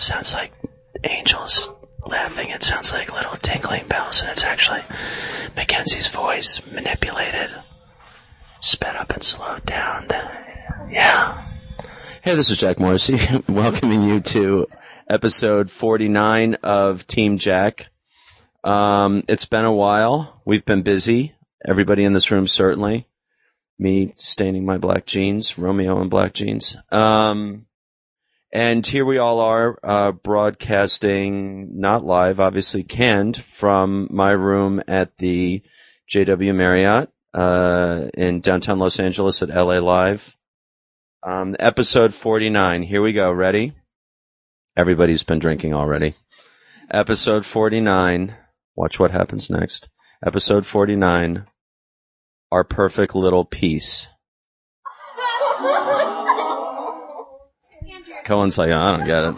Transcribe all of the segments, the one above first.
sounds like angels laughing. It sounds like little tinkling bells, and it's actually Mackenzie's voice manipulated, sped up and slowed down. Yeah. Hey, this is Jack Morrissey, welcoming you to episode 49 of Team Jack. Um, it's been a while. We've been busy. Everybody in this room, certainly. Me staining my black jeans, Romeo in black jeans. Um, and here we all are, uh, broadcasting, not live, obviously canned, from my room at the JW Marriott, uh, in downtown Los Angeles at LA Live. Um, episode 49. Here we go. Ready? Everybody's been drinking already. Episode 49. Watch what happens next. Episode 49. Our perfect little piece. Cohen's like, I don't get it.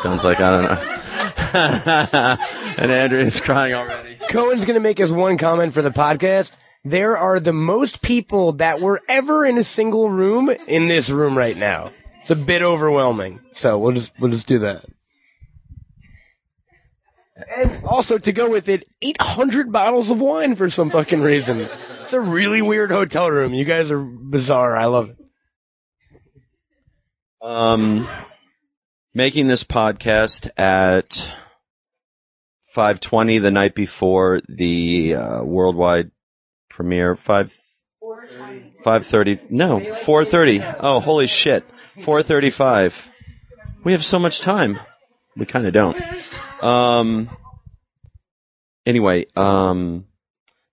Cohen's like, I don't know. and Andrea's crying already. Cohen's gonna make us one comment for the podcast. There are the most people that were ever in a single room in this room right now. It's a bit overwhelming. So we'll just we'll just do that. And also to go with it, 800 bottles of wine for some fucking reason. It's a really weird hotel room. You guys are bizarre. I love it. Um, making this podcast at 5:20 the night before the uh, worldwide premiere. Five. 5:30. No, 4:30. Oh, holy shit. 4:35. We have so much time. We kind of don't. Um. Anyway, um,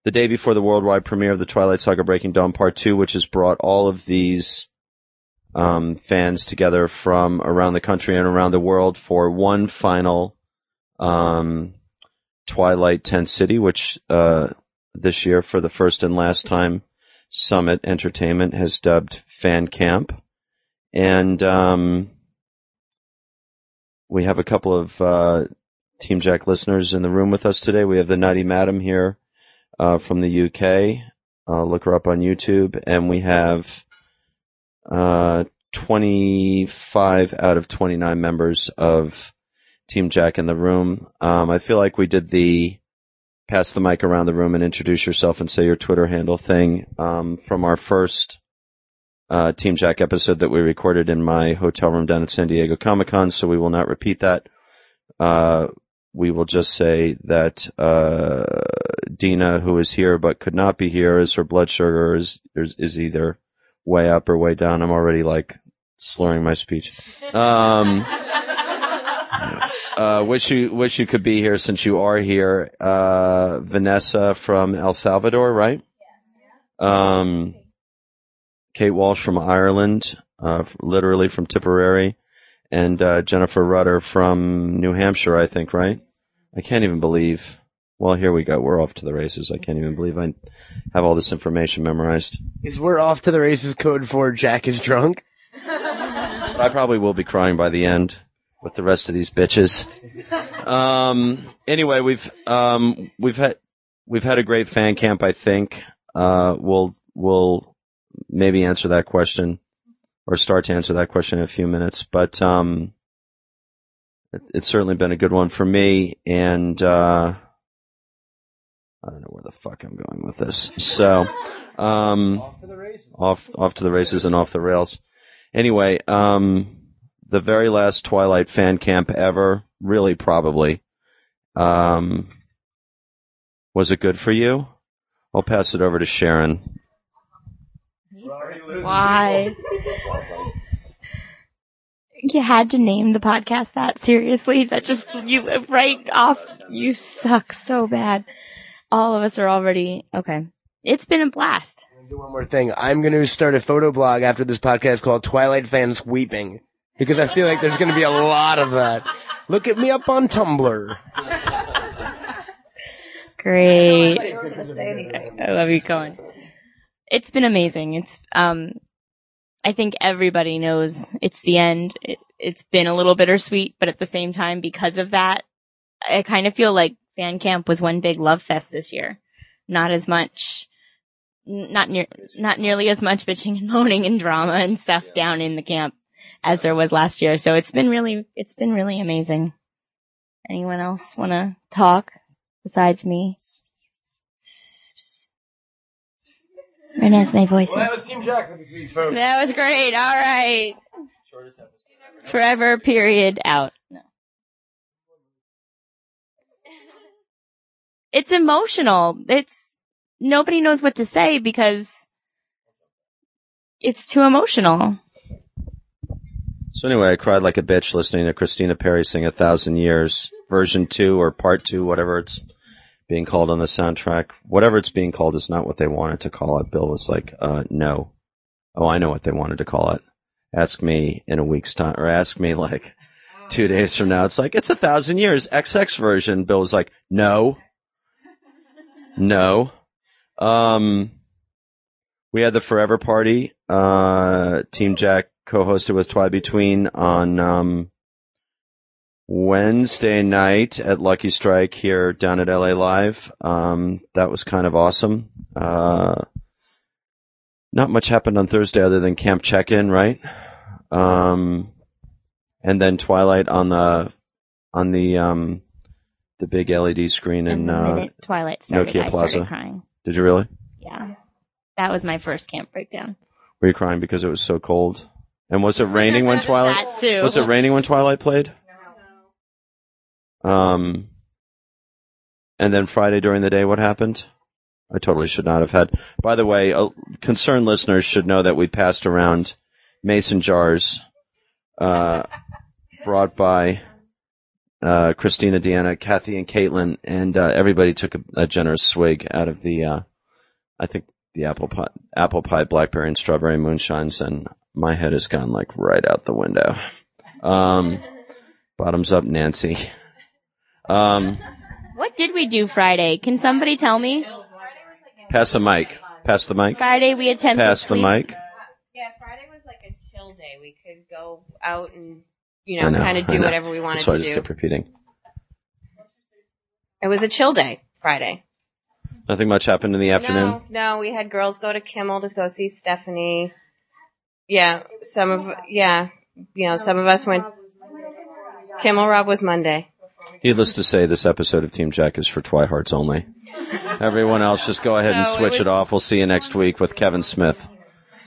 the day before the worldwide premiere of the Twilight Saga: Breaking Dawn Part Two, which has brought all of these um, fans together from around the country and around the world for one final um, Twilight Tent City, which uh, this year, for the first and last time, Summit Entertainment has dubbed Fan Camp, and um, we have a couple of uh, Team Jack listeners in the room with us today. We have the Nutty Madam here uh, from the UK. Uh, look her up on YouTube, and we have uh, 25 out of 29 members of Team Jack in the room. Um, I feel like we did the pass the mic around the room and introduce yourself and say your Twitter handle thing um, from our first uh, Team Jack episode that we recorded in my hotel room down at San Diego Comic Con. So we will not repeat that. Uh, we will just say that uh, Dina, who is here but could not be here, as her blood sugar is is either way up or way down. I'm already like slurring my speech. Um, uh, wish you wish you could be here since you are here. Uh, Vanessa from El Salvador, right? Um, Kate Walsh from Ireland, uh, literally from Tipperary, and uh, Jennifer Rudder from New Hampshire, I think, right? I can't even believe. Well, here we go. We're off to the races. I can't even believe I have all this information memorized. Is we're off to the races code for Jack is drunk? But I probably will be crying by the end with the rest of these bitches. Um, anyway, we've um, we've had we've had a great fan camp. I think uh, we'll we'll maybe answer that question or start to answer that question in a few minutes. But um, it, it's certainly been a good one for me, and uh, I don't know where the fuck I'm going with this. So um, off off to the races and off the rails. Anyway, um, the very last Twilight fan camp ever, really probably. Um, was it good for you? I'll pass it over to Sharon. Why? You had to name the podcast that seriously. That just you right off. You suck so bad. All of us are already okay. It's been a blast. Do one more thing. I'm going to start a photo blog after this podcast called Twilight Fans Weeping because I feel like there's going to be a lot of that. Look at me up on Tumblr. Great. I love you, Cohen. It's been amazing. It's um, I think everybody knows it's the end. It, it's been a little bittersweet, but at the same time, because of that, I kind of feel like fan camp was one big love fest this year. Not as much not near, not nearly as much bitching and moaning and drama and stuff down in the camp as there was last year. So it's been really, it's been really amazing. Anyone else want to talk besides me? Renesmee voices. Team Jack with this week, folks. That was great. All right. Forever period out. No. It's emotional. It's nobody knows what to say because it's too emotional. So anyway, I cried like a bitch listening to Christina Perri sing "A Thousand Years" version two or part two, whatever it's being called on the soundtrack. Whatever it's being called is not what they wanted to call it. Bill was like, uh, "No." Oh, I know what they wanted to call it. Ask me in a week's time, or ask me like two days from now. It's like it's a thousand years XX version. Bill was like, "No, no." Um, we had the Forever Party. Uh, Team Jack co-hosted with Twi Between on um, Wednesday night at Lucky Strike here down at LA Live. Um, that was kind of awesome. Uh, not much happened on Thursday other than camp check-in, right? Um, and then Twilight on the on the um, the big LED screen in uh, Twilight started, Nokia I Plaza. started crying. did you really? Yeah. That was my first camp breakdown. Were you crying because it was so cold? And was it raining when Twilight? That too. Was it raining when Twilight played? No. Um, and then Friday during the day, what happened? I totally should not have had. By the way, uh, concerned listeners should know that we passed around mason jars, uh, brought by uh, Christina, Deanna, Kathy, and Caitlin, and uh, everybody took a, a generous swig out of the, uh, I think the apple pie, apple pie, blackberry, and strawberry moonshines, and my head has gone like right out the window. Um, bottoms up, Nancy. Um, What did we do Friday? Can somebody tell me? pass the mic. Pass the mic. Friday we attempted Pass the sleep- mic. Yeah, Friday was like a chill day. We could go out and you know, know, kind of do know. whatever we wanted That's why I to just do. kept repeating. It was a chill day, Friday. Nothing much happened in the afternoon. No, no, we had girls go to Kimmel to go see Stephenie. Yeah, some of yeah, you know, some of us went. Kimmel Rob was Monday. Needless to say, this episode of Team Jack is for Twihards only. Everyone else, just go ahead and No, it switch it, off. We'll see you next week with Kevin Smith.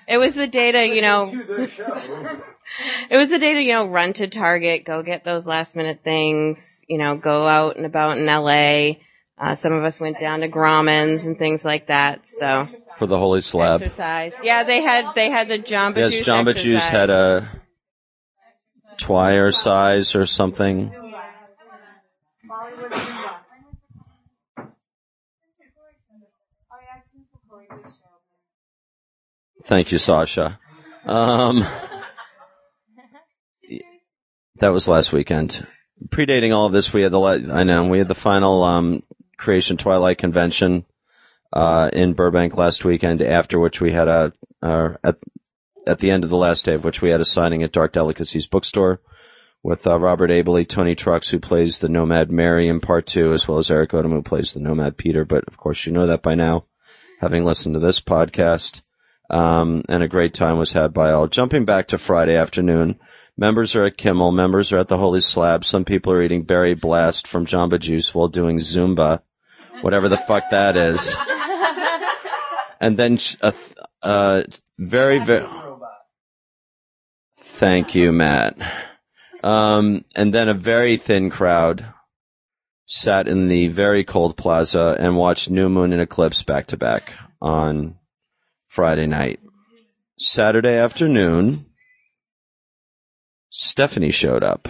It was the data, you know. it was the day to you know run to Target, go get those last minute things, you know, go out and about in L.A. Uh, some of us went down to Grauman's and things like that. So For the Holy Slab. exercise. Yeah, they had they had the Jamba Yes, Juice. Jamba Juice had a Twire size or something. Thank you, Sasha. Um, that was last weekend. Predating all of this, we had the I know we had the final um, Creation Twilight convention uh, in Burbank last weekend. After which we had a uh, at at the end of the last day of which we had a signing at Dark Delicacies bookstore with uh, Robert Abley, Toni Trucks, who plays the Nomad Mary in part two, as well as Erik Odom, who plays the Nomad Peter. But of course, you know that by now, having listened to this podcast. Um, and a great time was had by all. Jumping back to Friday afternoon, members are at Kimmel, members are at the Holy Slab. Some people are eating Berry Blast from Jamba Juice while doing Zumba, whatever the fuck that is. and then a th- uh, very very. Thank you, Matt. Um, and then a very thin crowd sat in the very cold plaza and watched New Moon and Eclipse back to back on Friday night. Saturday afternoon, Stephenie showed up.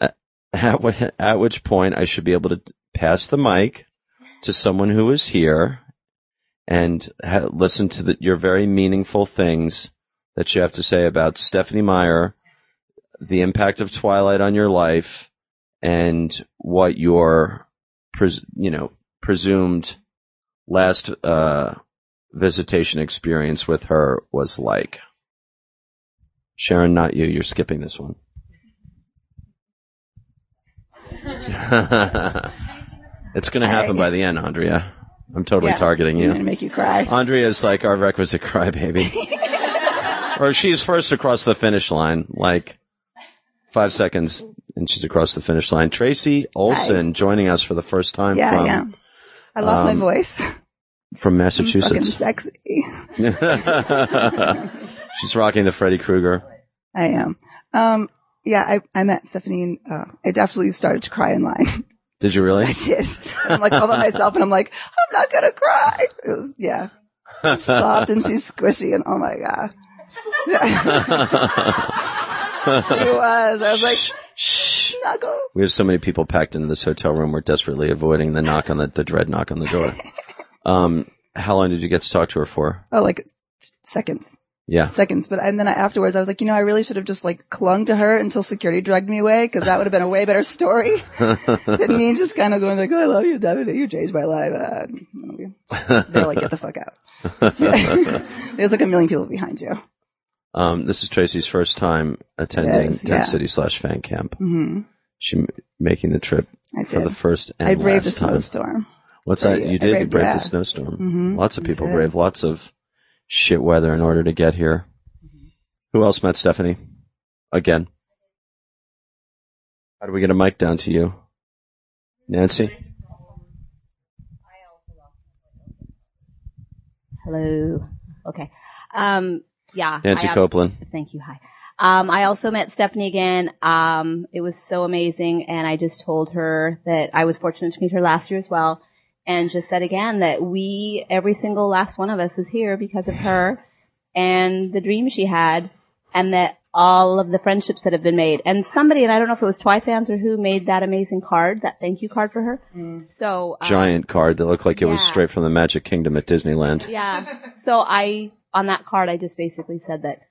At, at, at which point I should be able to pass the mic to someone who is here and ha- listen to the, your very meaningful things that you have to say about Stephenie Meyer, the impact of Twilight on your life, and what your, pres- you know, presumed last uh, visitation experience with her was like. Sharon, not you. You're skipping this one. It's going to happen by the end, Andrea. I'm totally Yeah. targeting I'm you. gonna make you cry. Andrea is like our requisite crybaby. or she's first across the finish line, like five seconds, and she's across the finish line. Tracy Olson joining us for the first time Yeah, from, yeah. I lost my um, voice. from Massachusetts. sexy. she's rocking the Freddy Krueger. I am. Um, yeah, I, I met Stephenie and, uh, I definitely started to cry in line. Did you really? I did. I'm like all by myself and I'm like, I'm not gonna cry. It was, yeah. She's soft and she's squishy and oh my God. she was. I was like, snuggle. We have so many people packed into this hotel room. We're desperately avoiding the knock on the, the dread knock on the door. Um, how long did you get to talk to her for? Oh, like seconds. Yeah. seconds. But and then I, afterwards, I was like, you know, I really should have just like clung to her until security dragged me away because that would have been a way better story than me just kind of going like, oh, I love you, David. You changed my life. Uh, they're like, get the fuck out. There's like a million people behind you. Um, this is Tracy's first time attending Yes, Tent yeah. City slash fan camp. hmm She making the trip I for the first and I braved a last time. snowstorm. What's that? you. You did. you braved- braved yeah. the snowstorm. Mhm. Lots of people brave lots of shit weather in order to get here. Who else met Stephenie? Again. How do we get a mic down to you? Nancy? Hello. Okay. Um, yeah. Nancy I, Copeland. Thank you. Hi. Um, I also met Stephenie again. Um, it was so amazing. And I just told her that I was fortunate to meet her last year as well. And just said again that we, every single last one of us is here because of her and the dream she had and that all of the friendships that have been made. And somebody, and I don't know if it was Twi fans or who made that amazing card, that thank you card for her. So, um, Giant card that looked like it was straight from the Magic Kingdom at Disneyland. yeah. So I, on that card, I just basically said that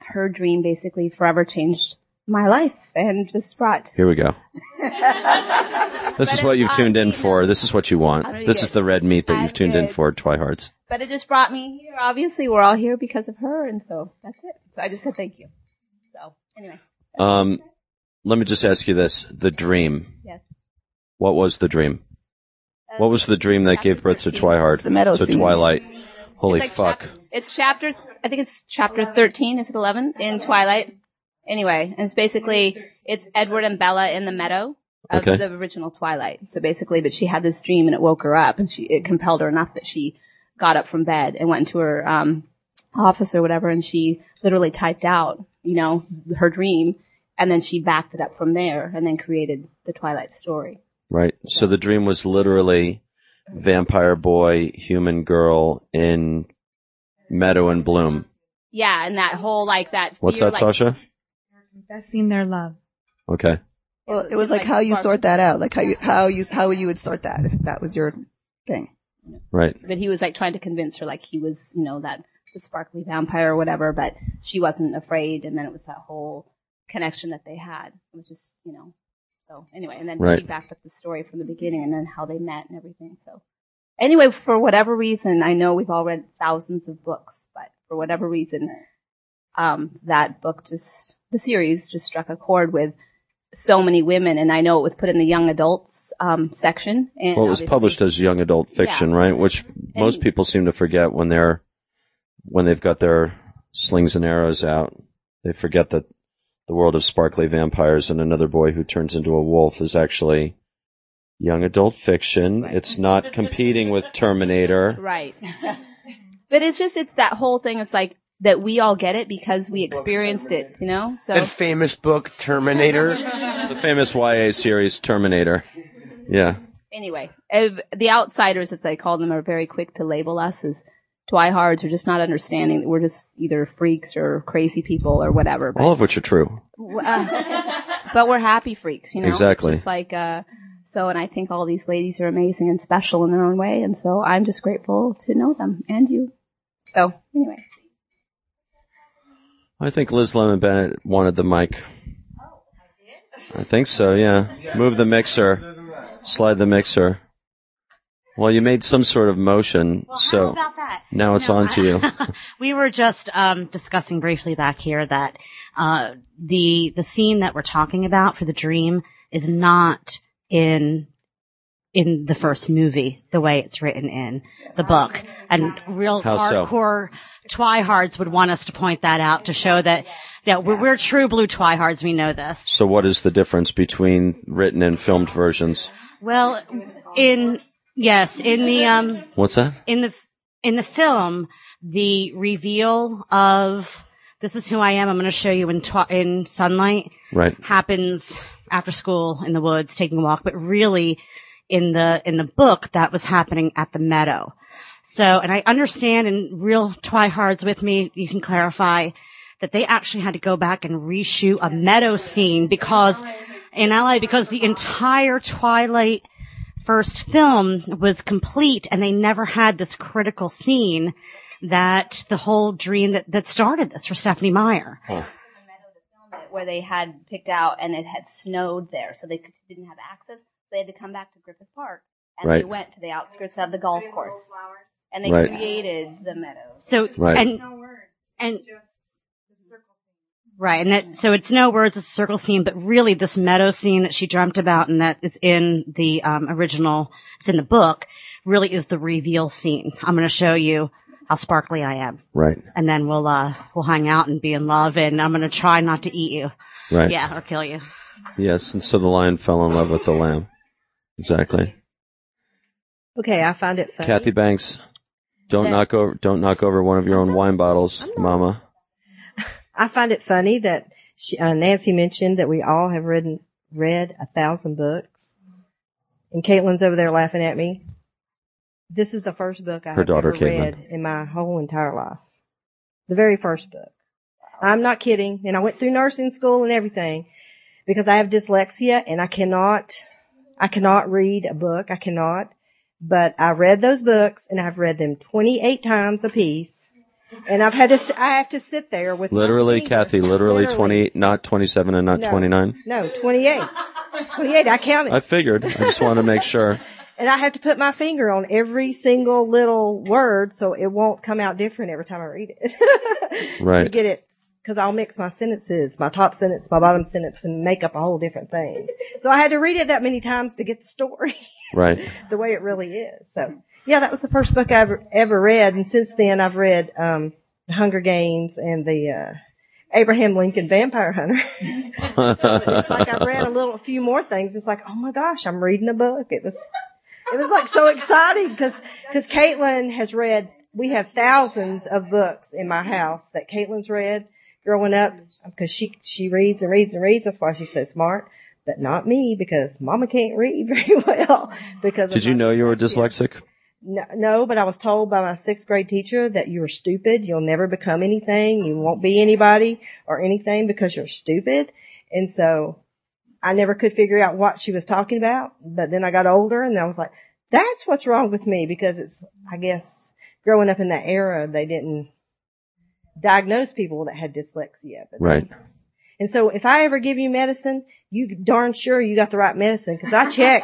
her dream basically forever changed my life and just brought, Here we go. this is what you've tuned in for. This is what you want. This is the red meat that I'm you've tuned in for, Twihards. but it just brought me here. Obviously, we're all here because of her. And so that's it. So I just said thank you. So anyway, Um, let me just ask you this: the dream. yes. What was the dream? What was the dream that gave birth to Twihard? the meadow to scene. Twilight. Holy It's like fuck! chap- it's chapter, I think it's chapter 13. Is it 11 in Twilight? Anyway, and it's basically, it's Edward and Bella in the meadow of Okay. the original Twilight. So basically, but she had this dream and it woke her up and she, it compelled her enough that she got up from bed and went into her, um, office or whatever and she literally typed out, you know, her dream and then she backed it up from there and then created the Twilight story. Right. So the dream was literally vampire boy, human girl in meadow and bloom. Yeah, and that whole like that. What's fear, that, like, Sasha? Confessing their love. Okay. Well, it's it was like, like how you sort that out, like how you how you how you would sort that if that was your thing. Right. but he was like trying to convince her like he was, you know, that the sparkly vampire or whatever, but she wasn't afraid. And then it was that whole connection that they had. It was just, you know, so anyway, and then Right. she backed up the story from the beginning and then how they met and everything. So anyway, for whatever reason, I know we've all read thousands of books, but for whatever reason, um, that book just, the series just struck a chord with so many women. And I know it was put in the young adults, um, section. And Well, it was published as young adult fiction, right? Which most people seem to forget when they're when they've got their slings and arrows out. They forget that the world of sparkly vampires and another boy who turns into a wolf is actually young adult fiction. It's not competing with Terminator. Right. but it's just, it's that whole thing. It's like that we all get it because we experienced it, you know? So, That famous book, Terminator. The famous YA series Terminator. Yeah. anyway, ev- the outsiders, as they call them, are very quick to label us as twihards or just not understanding that we're just either freaks or crazy people or whatever. But, All of which are true. uh, but we're happy freaks, you know? Exactly. It's just like, uh, so, and I think all these ladies are amazing and special in their own way. And so I'm just grateful to know them and you. So anyway. I think Liz Lemon Bennett wanted the mic. I think so, yeah. Move the mixer. Slide the mixer. Well, you made some sort of motion, Well, so how about that? now it's No, on to you. we were just um, discussing briefly back here that uh, the the scene that we're talking about for the dream is not in in the first movie, the way it's written in the book. And real How so? Twihards would want us to point that out to show that, that we're, we're true blue Twihards. We know this. So what is the difference between written and filmed versions? Well, in, yes, in the, um, What's that? in the in the film, the reveal of this is who I am. I'm going to show you in in sunlight Right. happens after school in the woods, taking a walk. But really, in the in the book, that was happening at the meadow. So, and I understand, and real Twihards with me, you can clarify that they actually had to go back and reshoot a meadow scene because in LA because the entire Twilight first film was complete and they never had this critical scene that the whole dream that, that started this for Stephenie Meyer. Oh. where they had picked out and it had snowed there, so they could, didn't have access. So they had to come back to Griffith Park, and they went to the outskirts of the golf course, and they Right. created the meadow. So, Right. and, no words, and, right. And that, so it's no words, it's a circle scene, but really this meadow scene that she dreamt about and that is in the, um, original, it's in the book, really is the reveal scene. I'm going to show you how sparkly I am. Right. And then we'll, uh, we'll hang out and be in love and I'm going to try not to eat you. Right. Yeah, or kill you. Yes. And so the lion fell in love with the lamb. Exactly. Okay, I find it funny. Kathy Banks, don't That- knock over don't knock over one of your own wine bottles, Mama. I find it funny that she, uh, Nancy mentioned that we all have read read a thousand books, and Caitlin's over there laughing at me. This is the first book I Her have daughter, ever Caitlin. read in my whole entire life. The very first book. I'm not kidding, and I went through nursing school and everything because I have dyslexia and I cannot, I cannot read a book. I cannot. But I read those books and I've read them 28 times a piece. And I've had to, I have to sit there with Literally, Kathy, literally, 20, not 27 and not No. 29. No, 28. 28. I counted. I figured. I just wanted to make sure. and I have to put my finger on every single little word so it won't come out different every time I read it. Right. To get it, cause I'll mix my sentences, my top sentence, my bottom sentence and make up a whole different thing. So I had to read it that many times to get the story Right. the way it really is. So yeah, that was the first book I ever, ever read. And since then I've read, um, the Hunger Games and the, uh, Abraham Lincoln Vampire Hunter. so it's like I read a little, a few more things. It's like, oh my gosh, I'm reading a book. It was, it was like so exciting because, because Caitlin has read, we have thousands of books in my house that Caitlin's read growing up because she, she reads and reads and reads. That's why she's so smart. But not me because mama can't read very well because Did you know you were dyslexic? No, no, but I was told by my sixth grade teacher that you're stupid. You'll never become anything. You won't be anybody or anything because you're stupid. And so I never could figure out what she was talking about. But then I got older and I was like, that's what's wrong with me because it's, I guess, growing up in that era, they didn't diagnose people that had dyslexia. But Right. And so if I ever give you medicine, you darn sure you got the right medicine because I check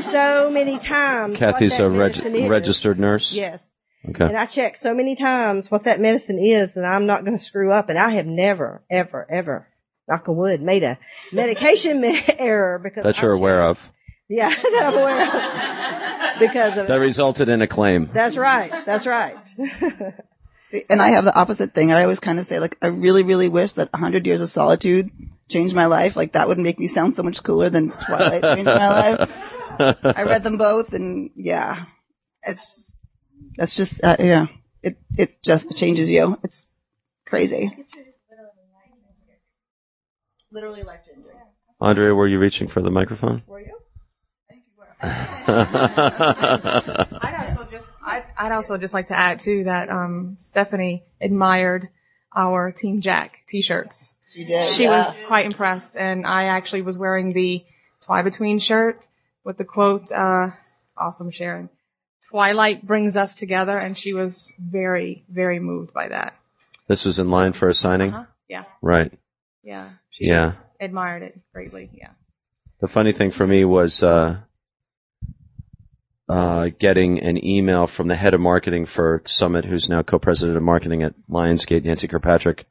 so many times. what Kathy's that a reg- is. registered nurse. Yes. Okay. And I check so many times what that medicine is that I'm not going to screw up. And I have never, ever, ever, knock on wood, made a medication error because That you're aware of. Yeah, that I'm aware of. because of That resulted in a claim. That's right. That's right. See, and I have the opposite thing. I always kind of say, like, I really, really wish that 100 Years of Solitude changed my life. Like, that would make me sound so much cooler than Twilight changed my life. I read them both, and yeah, it's just, that's just, uh, yeah, it, it just changes you. It's crazy. Literally life changing. Andrea, were you reaching for the microphone? Were you? I'd also just I'd, I'd also just like to add too that um, Stephenie admired our Team Jack T-shirts. She did. She yeah. was quite impressed, and I actually was wearing the Twi Between shirt with the quote, uh, "Awesome Sharon." Twilight brings us together, and she was very, very moved by that. This was in line for a signing? Uh-huh. Yeah, Right. yeah, she Yeah. admired it greatly. Yeah. The funny thing for me was uh, uh, getting an email from the head of marketing for Summit, who's now co-president of marketing at Lionsgate, Nancy Kirkpatrick,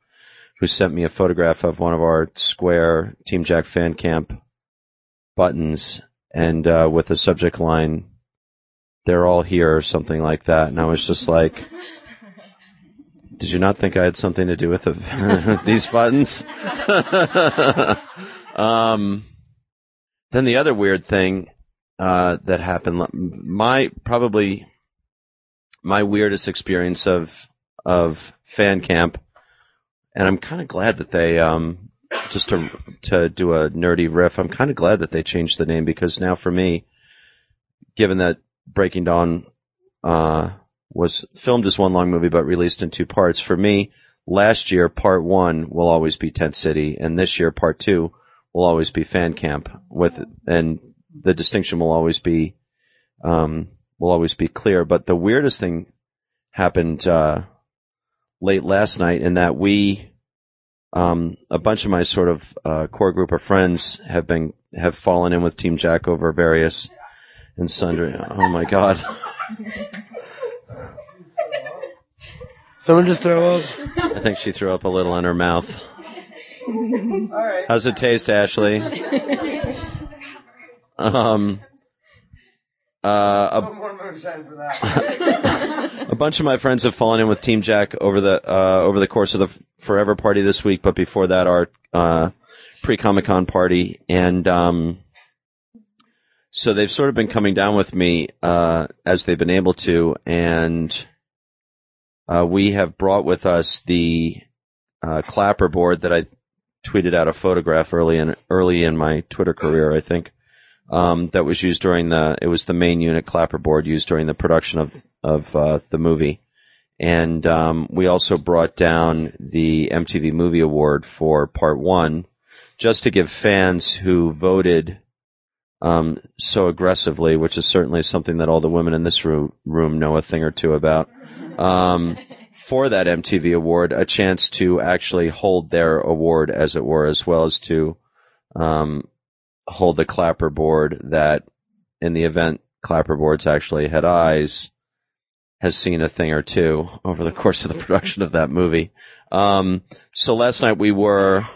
who sent me a photograph of one of our Square Team Jack fan camp buttons, and uh, with the subject line, "They're all here" or something like that, and I was just like. Did you not think I had something to do with the, these buttons? um, then the other weird thing uh, that happened, my probably my weirdest experience of of fan camp, and I'm kind of glad that they um, just to to do a nerdy riff. I'm kind of glad that they changed the name because now for me, given that Breaking Dawn uh, was filmed as one long movie but released in two parts. For me, last year, part one will always be Tent City, and this year, part two will always be Fan Camp. With and the distinction will always be um, will always be clear. But the weirdest thing happened uh, late last night in that we. Um, a bunch of my sort of uh, core group of friends have been have fallen in with Team Jack over various and sundry. Oh my god! Someone just throw up. I think she threw up a little in her mouth. All right. How's it taste, Ashley? Um, uh, a, a bunch of my friends have fallen in with Team Jack over the uh, over the course of the Forever Party this week, but before that, our uh, pre Comic Con party, and um, so they've sort of been coming down with me uh, as they've been able to, and uh, we have brought with us the uh, clapper board that I tweeted out a photograph early in early in my Twitter career, I think. Um, that was used during the it was the main unit clapperboard used during the production of of uh, the movie, and um, we also brought down the MTV Movie Award for Part One, just to give fans who voted um, so aggressively, which is certainly something that all the women in this room, room know a thing or two about, um, for that MTV award, a chance to actually hold their award, as it were, as well as to um, hold the clapper board that, in the event clapper boards actually had eyes, has seen a thing or two over the course of the production of that movie. Um, so last night we were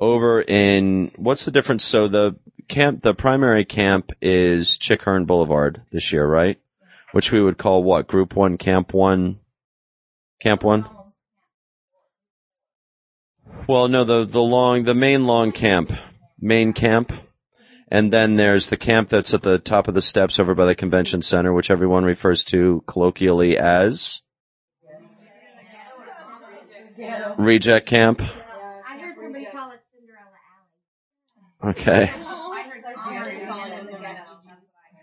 over in what's the difference? So the camp, the primary camp is Chick Hearn Boulevard this year, right? Which we would call what? Group one, camp one, camp one. Well, no, the the long, the main long camp, main camp, and then there's the camp that's at the top of the steps over by the convention center, which everyone refers to colloquially as reject camp. I heard somebody call it Cinderella Okay.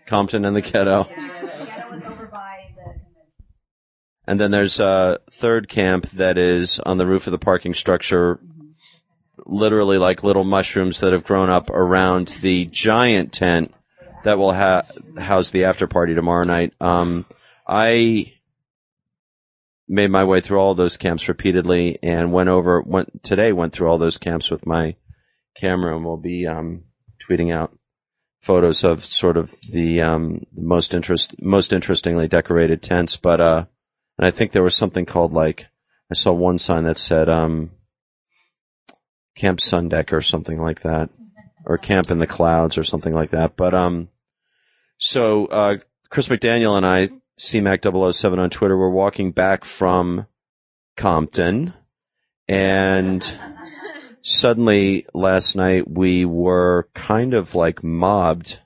Compton and the ghetto. And then there's a third camp that is on the roof of the parking structure, literally like little mushrooms that have grown up around the giant tent that will ha- house the after party tomorrow night. Um, I made my way through all those camps repeatedly and went over, went, today went through all those camps with my camera and we'll be, um, tweeting out photos of sort of the, um, most interest, most interestingly decorated tents. But, uh, and I think there was something called like, I saw one sign that said, um, Camp Sundeck or something like that, or Camp in the Clouds or something like that. But, um, so, uh, Chris McDaniel and I, CMAC 007 on Twitter, were walking back from Compton and suddenly last night we were kind of like mobbed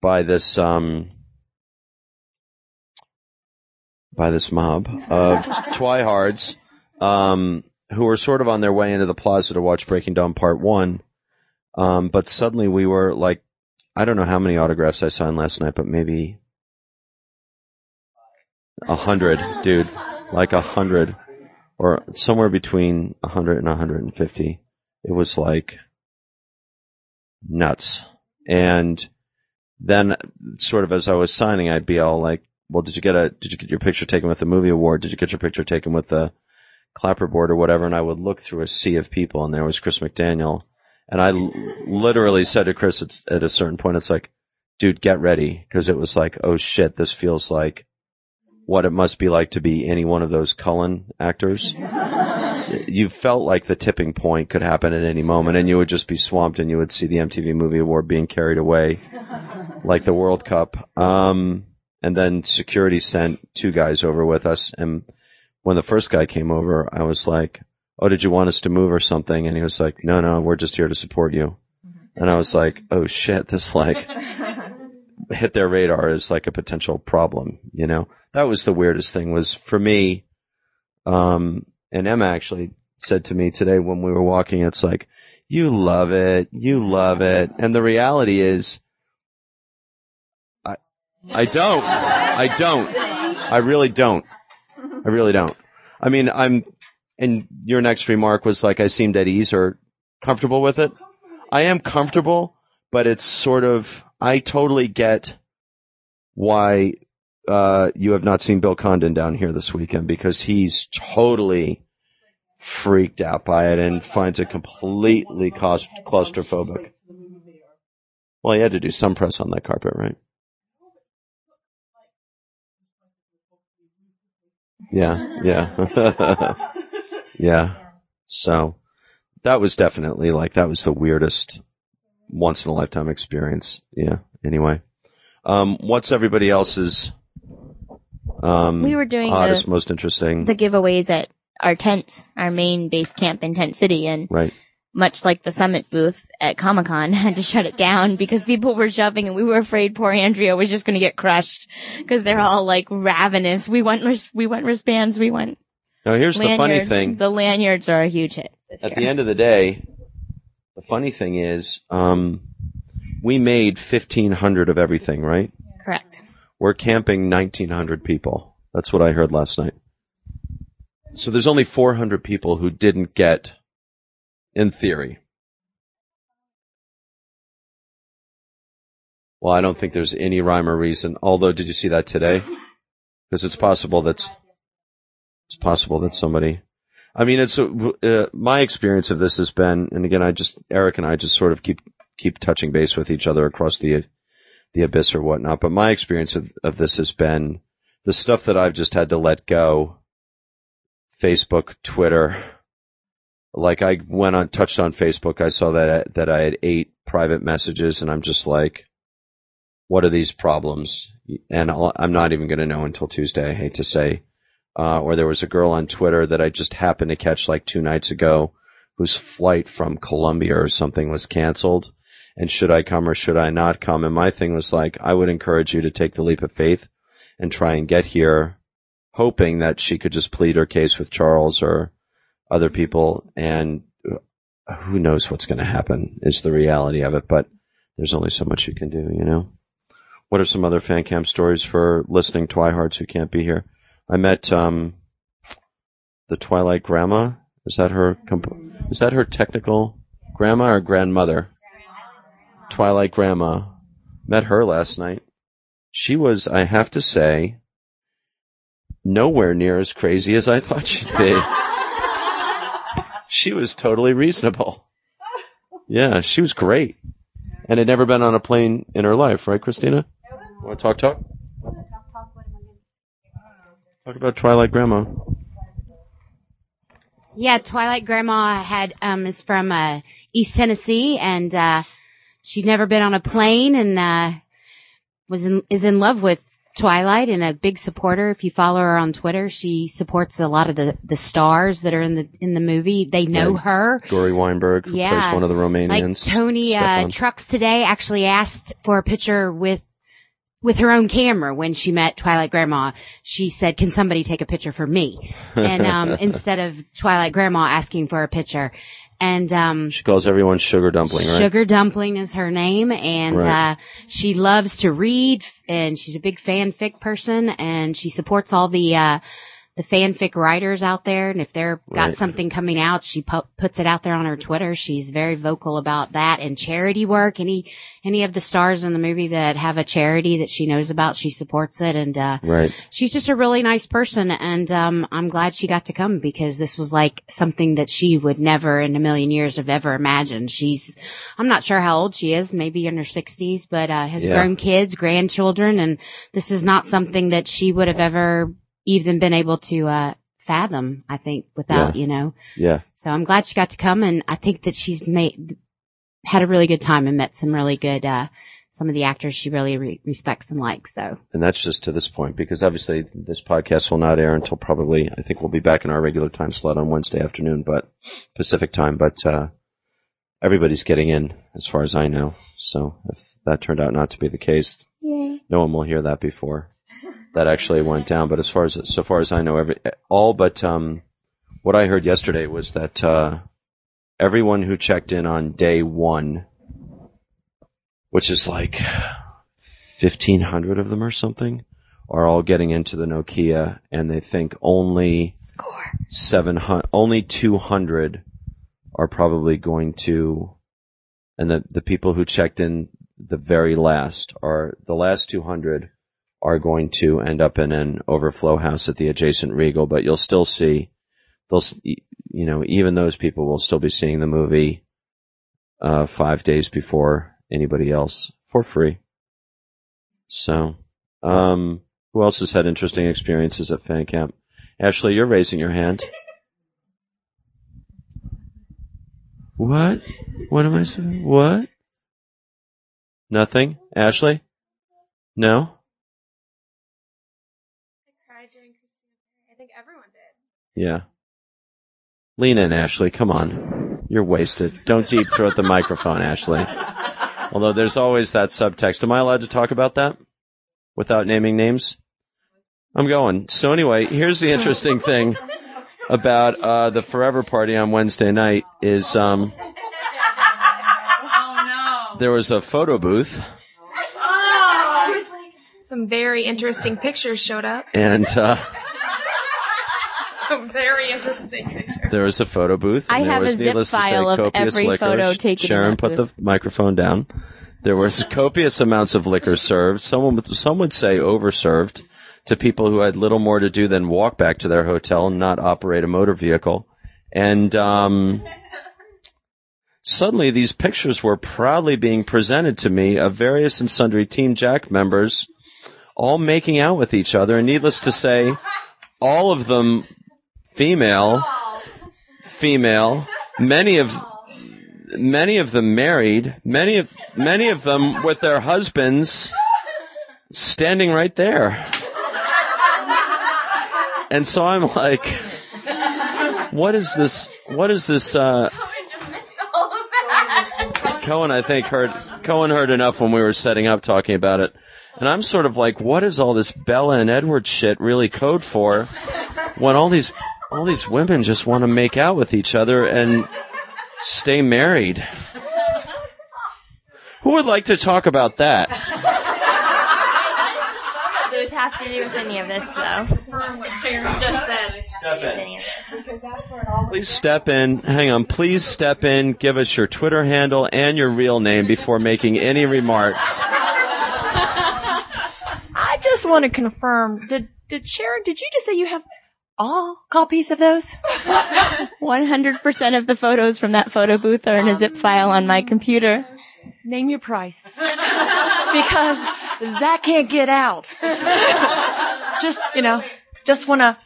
by this, um, by this mob of twihards, um, who were sort of on their way into the plaza to watch Breaking Dawn Part One. Um, but suddenly we were like, I don't know how many autographs I signed last night, but maybe a hundred, dude, like a hundred, or somewhere between a hundred and a hundred and fifty. It was like nuts. And then, sort of as I was signing, I'd be all like, well, did you get a, did you get your picture taken with the movie award? Did you get your picture taken with the clapperboard or whatever? And I would look through a sea of people and there was Chris McDaniel. And I l- literally said to Chris it's, at a certain point, it's like, dude, get ready. Cause it was like, oh shit, this feels like what it must be like to be any one of those Cullen actors. you felt like the tipping point could happen at any moment and you would just be swamped and you would see the MTV movie award being carried away like the World Cup. Um, and then security sent two guys over with us. And when the first guy came over, I was like, "Oh, did you want us to move or something?" And he was like, "No, no, we're just here to support you." And I was like, "Oh shit, this like hit their radar as like a potential problem." You know, that was the weirdest thing. Was for me, um, and Emma actually said to me today when we were walking, "It's like." You love it. You love it. And the reality is, I, I don't. I don't. I really don't. I really don't. I mean, I'm, and your next remark was like, I seemed at ease or comfortable with it. I am comfortable, but it's sort of, I totally get why, uh, you have not seen Bill Condon down here this weekend because he's totally freaked out by it and finds it completely claust- claustrophobic. Well, he had to do some press on that carpet, right? Yeah, yeah. yeah. So that was definitely like that was the weirdest once in a lifetime experience. Yeah. Anyway. Um what's everybody else's um We were doing oddest, the- most interesting the giveaways at our tents, our main base camp in Tent City, and Right. Much like the summit booth at Comic Con, had to shut it down because people were shoving, and we were afraid poor Andrea was just going to get crushed because they're all like ravenous. We want we want wristbands, we want Now here's the funny thing. The lanyards are a huge hit. At year. the end of the day, the funny thing is, um, we made 1500 of everything, right? Correct. We're camping 1900 people. That's what I heard last night. So there's only 400 people who didn't get, in theory. Well, I don't think there's any rhyme or reason. Although, did you see that today? Because it's possible that's, it's possible that somebody, I mean, it's, uh, my experience of this has been, and again, I just, Eric and I just sort of keep, keep touching base with each other across the, the abyss or whatnot. But my experience of, of this has been the stuff that I've just had to let go. Facebook, Twitter. Like I went on, touched on Facebook. I saw that, that I had eight private messages and I'm just like, what are these problems? And I'll, I'm not even going to know until Tuesday. I hate to say. Uh, or there was a girl on Twitter that I just happened to catch like two nights ago whose flight from Colombia or something was canceled. And should I come or should I not come? And my thing was like, I would encourage you to take the leap of faith and try and get here hoping that she could just plead her case with Charles or other people. And uh, who knows what's going to happen is the reality of it. But there's only so much you can do, you know? What are some other fan cam stories for listening Twihards who can't be here? I met, um, the Twilight grandma. Is that her, comp- is that her technical grandma or grandmother? Twilight grandma. Met her last night. She was, I have to say, nowhere near as crazy as I thought she'd be. she was totally reasonable. Yeah, she was great. And had never been on a plane in her life, right, Christina? Want to talk, talk? Talk about Twilight Grandma. Yeah, Twilight Grandma had um is from uh East Tennessee and uh she'd never been on a plane and uh was in is in love with Twilight and a big supporter. If you follow her on Twitter, she supports a lot of the the stars that are in the in the movie. They know Right. her. Guri Weinberg, who Yeah. plays one of the Romanians. Like Toni uh, Trucks today actually asked for a picture with with her own camera when she met Twilight Grandma. She said, "Can somebody take a picture for me?" And um, instead of Twilight Grandma asking for a picture, and um, she calls everyone Sugar Dumpling, right? Sugar Dumpling is her name, and Right. uh, she loves to read, and she's a big fanfic person, and she supports all the uh, the fanfic writers out there. And if they're got Right. something coming out, she pu- puts it out there on her Twitter. She's very vocal about that and charity work. Any any of the stars in the movie that have a charity that she knows about, she supports it, and uh, Right. she's just a really nice person and um I'm glad she got to come because this was like something that she would never in a million years have ever imagined. She's I'm not sure how old she is, maybe in her 60s, but uh has Yeah. grown kids, grandchildren and this is not something that she would have ever even been able to uh fathom, I think, without, Yeah. you know. Yeah. So I'm glad she got to come and I think that she's made had a really good time and met some really good uh some of the actors she really re- respects and likes. So And that's just to this point because obviously this podcast will not air until probably, I think we'll be back in our regular time slot on Wednesday afternoon, but Pacific time, but, uh, everybody's getting in as far as I know. So if that turned out not to be the case, Yay. no one will hear that before that actually went down. But as far as, so far as I know, every, all but, um, what I heard yesterday was that, uh, everyone who checked in on day one, which is like 1500 of them or something, are all getting into the Nokia and they think only 700, only 200 are probably going to, and the, the people who checked in the very last are, the last 200 are going to end up in an overflow house at the adjacent Regal, but you'll still see, they'll, you know, even those people will still be seeing the movie, uh, five days before anybody else for free. So, um, who else has had interesting experiences at fan camp? Ashley, you're raising your hand. What? What am I saying? What? Nothing? Ashley? No? cried during Christina Perri. I think everyone did. Yeah. Lean in, Ashley. Come on. You're wasted. Don't deep throat the microphone, Ashley. Although there's always that subtext. Am I allowed to talk about that? Without naming names? I'm going. So anyway, here's the interesting thing about, uh, the Forever Party on Wednesday night is, um, there was a photo booth Oh. Some very interesting pictures showed up. and, uh, Some very interesting pictures. There was a photo booth. I there have a was, zip needless say, file of copious every liquor. photo taken Sharon that put booth. the microphone down. There was copious amounts of liquor served. Someone, would- some would say overserved to people who had little more to do than walk back to their hotel and not operate a motor vehicle. And um, suddenly, these pictures were proudly being presented to me of various and sundry Team Jack members, all making out with each other. And needless to say, all of them female female, many of many of them married, many of many of them with their husbands standing right there. And so I'm like, what is this? What is this? Uh, Cohen, I think heard Cohen heard enough when we were setting up talking about it, and I'm sort of like, what is all this Bella and Edward shit really code for? When all these all these women just want to make out with each other and stay married. Who would like to talk about that? Those have to do with any of this, though. Just said. Step in. Any of this. Because that's where it all Please step in. Hang on. Please step in. Give us your Twitter handle and your real name before making any remarks. I just want to confirm. Did did Sharon? Did you just say you have all copies of those? 100% of the photos from that photo booth are in a zip um, file on my computer. Name your price, because that can't get out. just you know, just wanna,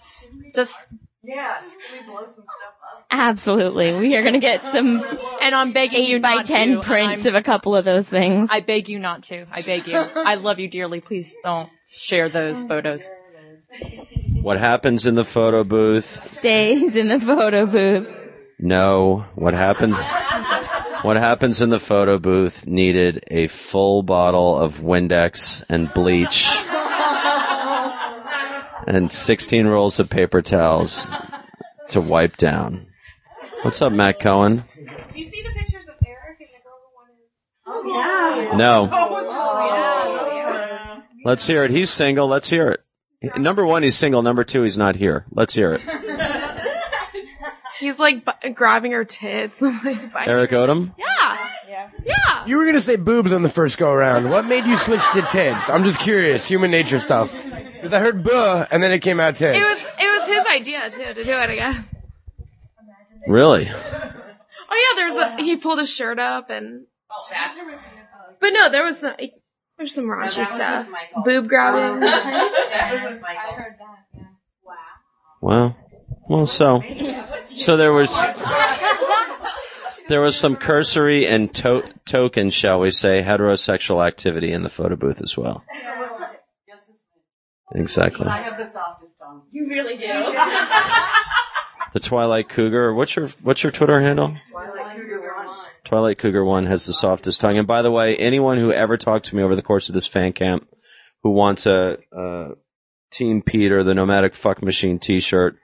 just Yeah, we blow some stuff up. Absolutely. We are going to get some And I'm begging you by not 10 to, prints of a couple of those things. I beg you not to. I beg you. I love you dearly. Please don't share those photos. What happens in the photo booth? Stays in the photo booth. No. What happens? What happens in the photo booth needed a full bottle of Windex and bleach and 16 rolls of paper towels to wipe down. What's up, Matt Cohen? Do you see the pictures of Erik and the girl who won his? Oh No. Oh, Let's hear it. He's single. Let's hear it. Number one, he's single. Number two, he's not here. Let's hear it. He's like bu- grabbing her tits. like, biting Erik her- Odom? Yeah. Yeah. Yeah. You were gonna say boobs on the first go around. What made you switch to tits? I'm just curious, human nature stuff. Because I heard buh, and then it came out tits. It was it was his idea too to do it. I guess. Really? Oh yeah, there's a he pulled his shirt up and. But no, there was some, there's some raunchy stuff. Boob grabbing. Uh, yeah, I heard that. Yeah. Wow. Well, well, so, so there was, there was some cursory and to- token, shall we say, heterosexual activity in the photo booth as well. Exactly. I have the softest tongue. You really do. The Twilight Cougar. What's your What's your Twitter handle? Twilight Cougar One. Twilight Cougar One has the softest tongue. And by the way, anyone who ever talked to me over the course of this fan camp who wants a, a Team Peter, the Nomadic Fuck Machine T-shirt,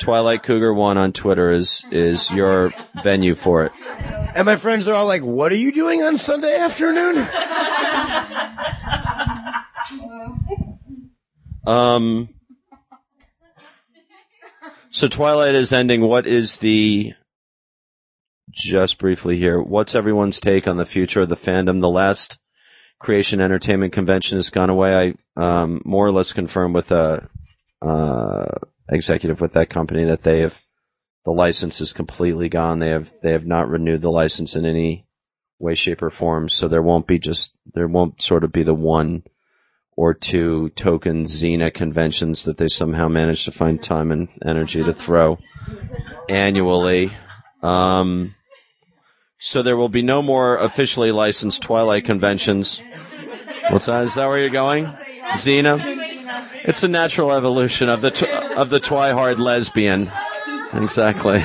Twilight Cougar One on Twitter is is your venue for it. And my friends are all like, "What are you doing on Sunday afternoon?" Um. So Twilight is ending. What is the just briefly here? What's everyone's take on the future of the fandom? The last Creation Entertainment Convention has gone away. I um, more or less confirmed with a uh, executive with that company that they have the license is completely gone. They have they have not renewed the license in any way, shape, or form. So there won't be just there won't sort of be the one or two token Xena conventions that they somehow managed to find time and energy to throw annually. Um, so there will be no more officially licensed Twilight conventions. What's that? Is that where you're going? Xena? It's a natural evolution of the tw- of the Twihard lesbian. Exactly.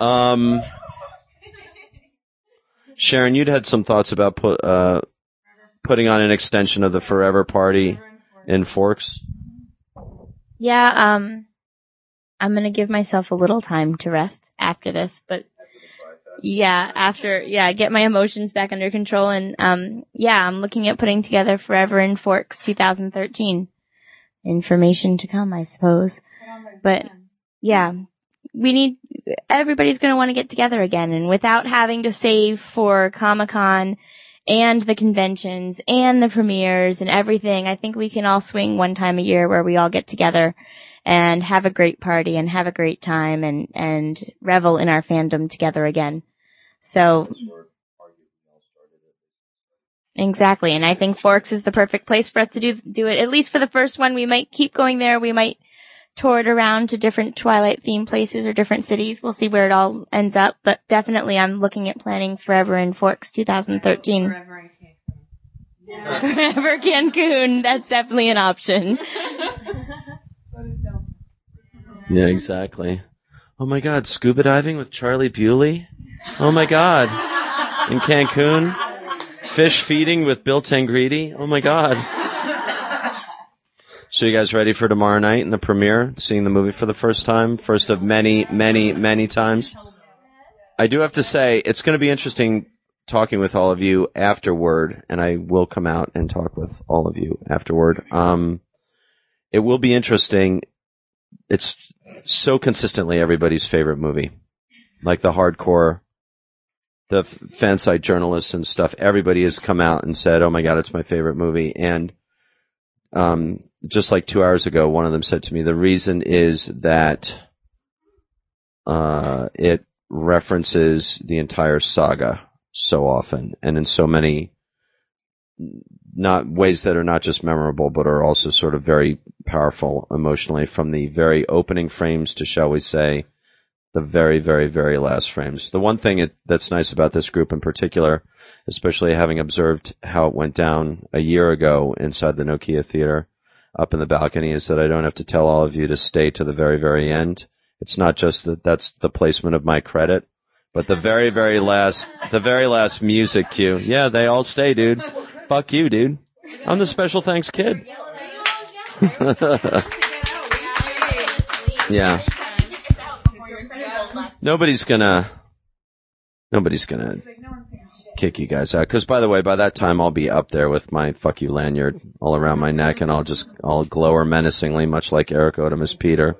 Um, Sharon, you'd had some thoughts about put, uh, putting on an extension of the Forever Party in Forks. Yeah, um, I'm gonna give myself a little time to rest after this, but yeah, after, yeah, get my emotions back under control and, um, yeah, I'm looking at putting together Forever in Forks 2013. Information to come, I suppose. But, yeah, we need, everybody's gonna want to get together again and without having to save for Comic-Con and the conventions and the premieres and everything, I think we can all swing one time a year where we all get together and have a great party and have a great time and, and revel in our fandom together again. So, exactly. And I think Forks is the perfect place for us to do, do it. At least for the first one, we might keep going there. We might tour it around to different Twilight themed places or different cities. We'll see where it all ends up, but definitely I'm looking at planning Forever in Forks 2013. Forever Cancun. That's definitely an option. Yeah, exactly. Oh my God, scuba diving with Charlie Bewley. Oh my God, in Cancun. Fish feeding with Bill Tangradi. Oh my God. So you guys ready for tomorrow night and the premiere? Seeing the movie for the first time? First of many, many, many times? I do have to say, it's going to be interesting talking with all of you afterward, and I will come out and talk with all of you afterward. Um, it will be interesting. It's so consistently everybody's favorite movie. Like the hardcore, the fan site journalists and stuff, everybody has come out and said, oh my god, it's my favorite movie. And, um, just like two hours ago, one of them said to me, the reason is that, uh, it references the entire saga so often and in so many not ways that are not just memorable, but are also sort of very powerful emotionally from the very opening frames to, shall we say, the very, very, very last frames. The one thing it, that's nice about this group in particular, especially having observed how it went down a year ago inside the Nokia Theater up in the balcony, is that I don't have to tell all of you to stay to the very, very end. It's not just that that's the placement of my credit, but the very, very last, the very last music cue. Yeah, they all stay, dude. Fuck you, dude. I'm the special thanks kid. yeah. Nobody's gonna, nobody's gonna kick you guys out. Cause by the way, by that time I'll be up there with my fuck you lanyard all around my neck and I'll just, I'll glower menacingly, much like Erik Odom as Peter.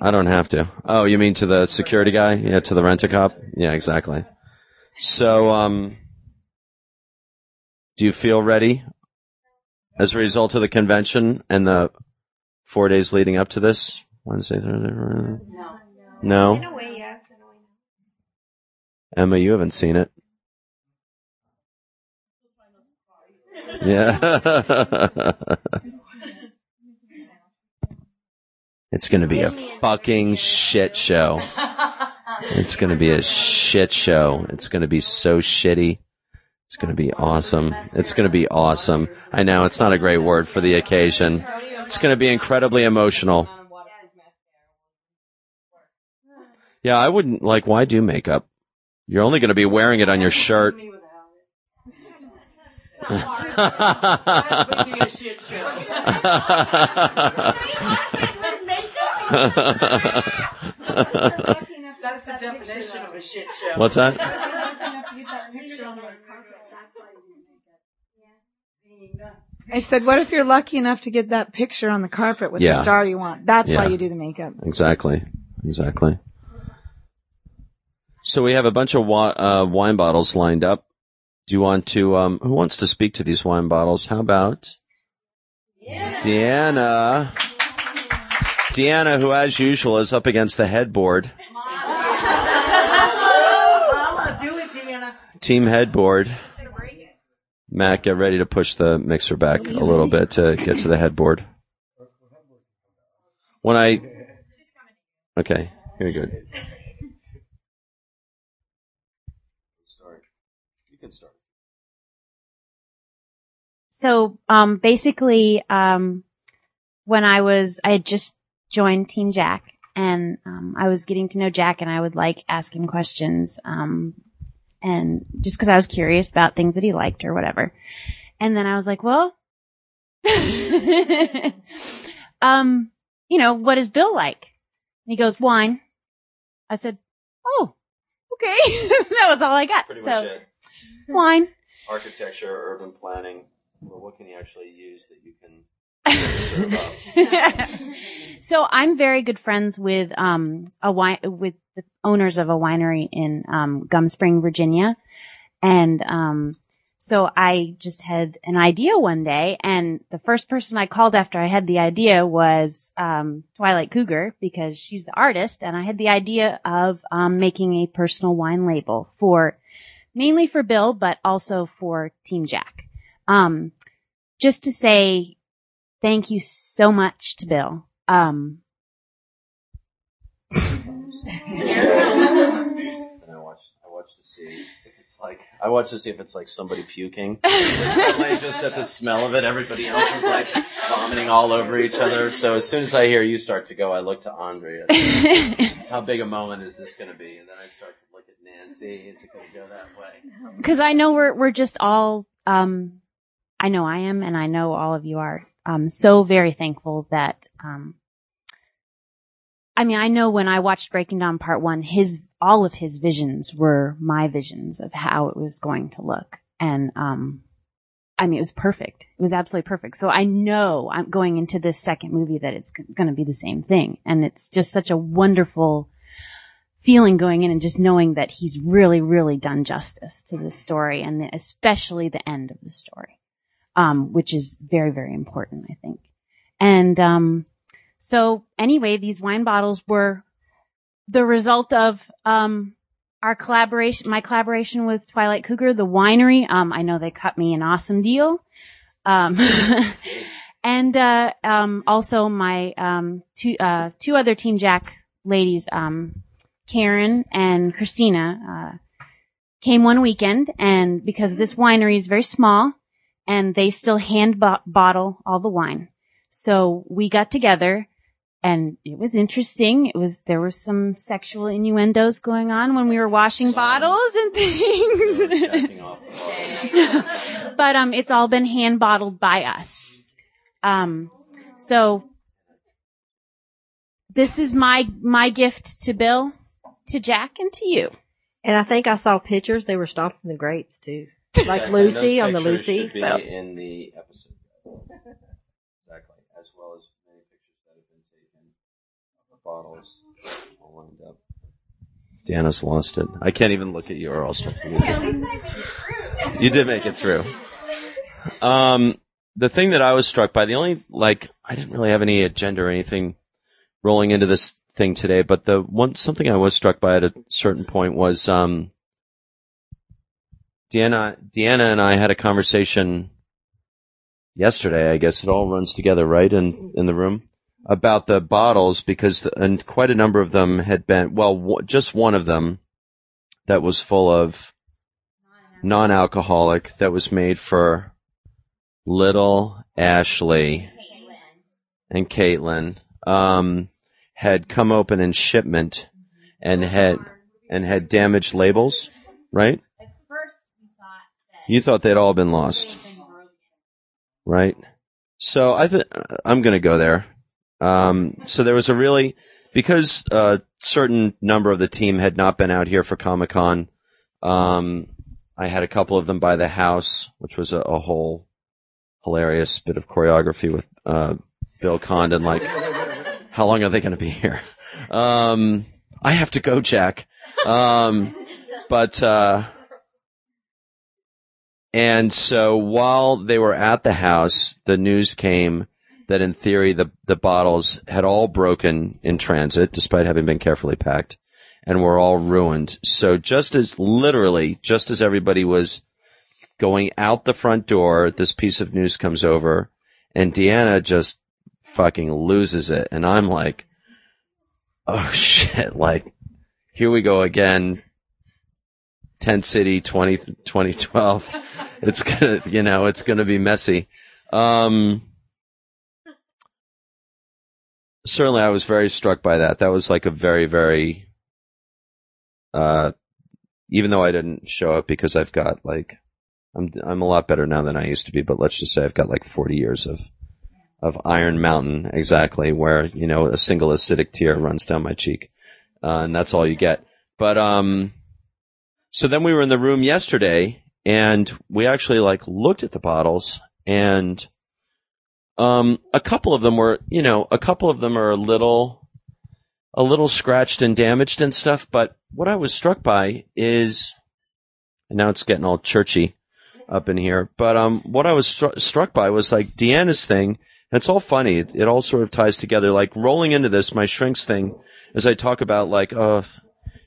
I don't have to. Oh, you mean to the security guy? Yeah, to the rent-a-cop? Yeah, exactly. So, um, do you feel ready as a result of the convention and the four days leading up to this? Wednesday, Thursday, Friday? No. No? In a way, yes. In a way, Emma, you haven't seen it. Yeah. it's gonna be a fucking shit show. It's going to be a shit show. It's going to be so shitty. It's going to be awesome. It's going to be awesome. I know it's not a great word for the occasion. It's going to be incredibly emotional. Yeah, I wouldn't like. Why do makeup? You're only going to be wearing it on your shirt. That's the definition of a shit show. What's that? I said, what if you're lucky enough to get that picture on the carpet with Yeah. the star you want? That's why you do the makeup. Exactly. Exactly. So we have a bunch of wi- uh, wine bottles lined up. Do you want to? Um, who wants to speak to these wine bottles? How about Deanna? Deanna, who as usual is up against the headboard, team headboard. Matt, get ready to push the mixer back a little bit to get to the headboard. When I, okay, very good. You can start. So, um, basically, um, when I was, I had just joined Team Jack and, um, I was getting to know Jack and I would like ask him questions, um, and just cause I was curious about things that he liked or whatever. And then I was like, well, um, you know, what is Bill like? And he goes, wine. I said, oh, okay. that was all I got. Pretty so, wine. Architecture, urban planning. Well, what can you actually use that you can? so I'm very good friends with um a wine with the owners of a winery in um Gum Spring, Virginia. And um so I just had an idea one day and the first person I called after I had the idea was um Twilight Cougar because she's the artist and I had the idea of um making a personal wine label for mainly for Bill but also for Team Jack. Um just to say thank you so much to Bill. Um, And I watch, I watch to see if it's like, I watch to see if it's like somebody puking. Suddenly, just at the smell of it, everybody else is like vomiting all over each other. So as soon as I hear you start to go, I look to Andrea. How big a moment is this going to be? And then I start to look at Nancy. Is it going to go that way? cause I know we're, we're just all, um, I know I am and I know all of you are, um, so very thankful that, um, I mean, I know when I watched Breaking Dawn Part One, his all of his visions were my visions of how it was going to look, and um, I mean, it was perfect. It was absolutely perfect. So I know I'm going into this second movie that it's going to be the same thing, and it's just such a wonderful feeling going in and just knowing that he's really, really done justice to this story, and especially the end of the story, um, which is very, very important, I think, and um. So anyway, these wine bottles were the result of um, our collaboration, my collaboration with Twilight Cougar, the winery. Um, I know they cut me an awesome deal. Um, and uh, um, also my um, two uh, two other Team Jack ladies, um, Karen and Christina, uh, came one weekend, and because this winery is very small, and they still hand bo- bottle all the wine, so we got together and it was interesting. It was there were some sexual innuendos going on when we were washing bottles and things. but um, it's all been hand bottled by us. Um, so this is my my gift to Bill, to Jack, and to you. And I think I saw pictures. They were stomping the grapes too, like And Lucy on the Lucy. should be So in the episode. Exactly, as well as many pictures that have been taken of the bottles all lined up. Deanna's lost it. I can't even look at you or I'll start to lose it. You did make it through. Um, the thing that I was struck by, the only, like, I didn't really have any agenda or anything rolling into this thing today, but the one, something I was struck by at a certain point was, um, Deanna, Deanna and I had a conversation yesterday. I guess it all runs together, right? In, in the room. about the bottles because the, and quite a number of them had been well, w- just one of them that was full of non-alcoholic that was made for little Ashley and Caitlin um, had come open in shipment and had and had damaged labels, right? You thought they'd all been lost, right? So I th- I'm going to go there. Um, so there was a really because a certain number of the team had not been out here for Comic Con. Um, I had a couple of them by the house, which was a, a whole hilarious bit of choreography with uh, Bill Condon. Like, how long are they going to be here? Um, I have to go, Jack. Um, but uh, and so while they were at the house, the news came that in theory the the bottles had all broken in transit, despite having been carefully packed, and were all ruined. So just as literally, just as everybody was going out the front door, this piece of news comes over, and Deanna just fucking loses it, and I'm like, oh shit, like here we go again. Tent City 20, 2012. it's gonna, you know, it's gonna be messy. Um, certainly I was very struck by that. That was like a very, very, uh, even though I didn't show up because I've got like, I'm, I'm a lot better now than I used to be, but let's just say I've got like 40 years of, of Iron Mountain, exactly, where, you know, a single acidic tear runs down my cheek. Uh, and that's all you get. But, um, so then we were in the room yesterday and we actually like looked at the bottles and, um, a couple of them were, you know, a couple of them are a little, a little scratched and damaged and stuff. But what I was struck by is, and now it's getting all churchy up in here. But um, what I was stru- struck by was like Deanna's thing. And it's all funny. It, it all sort of ties together. Like rolling into this, my shrinks thing, as I talk about like, oh,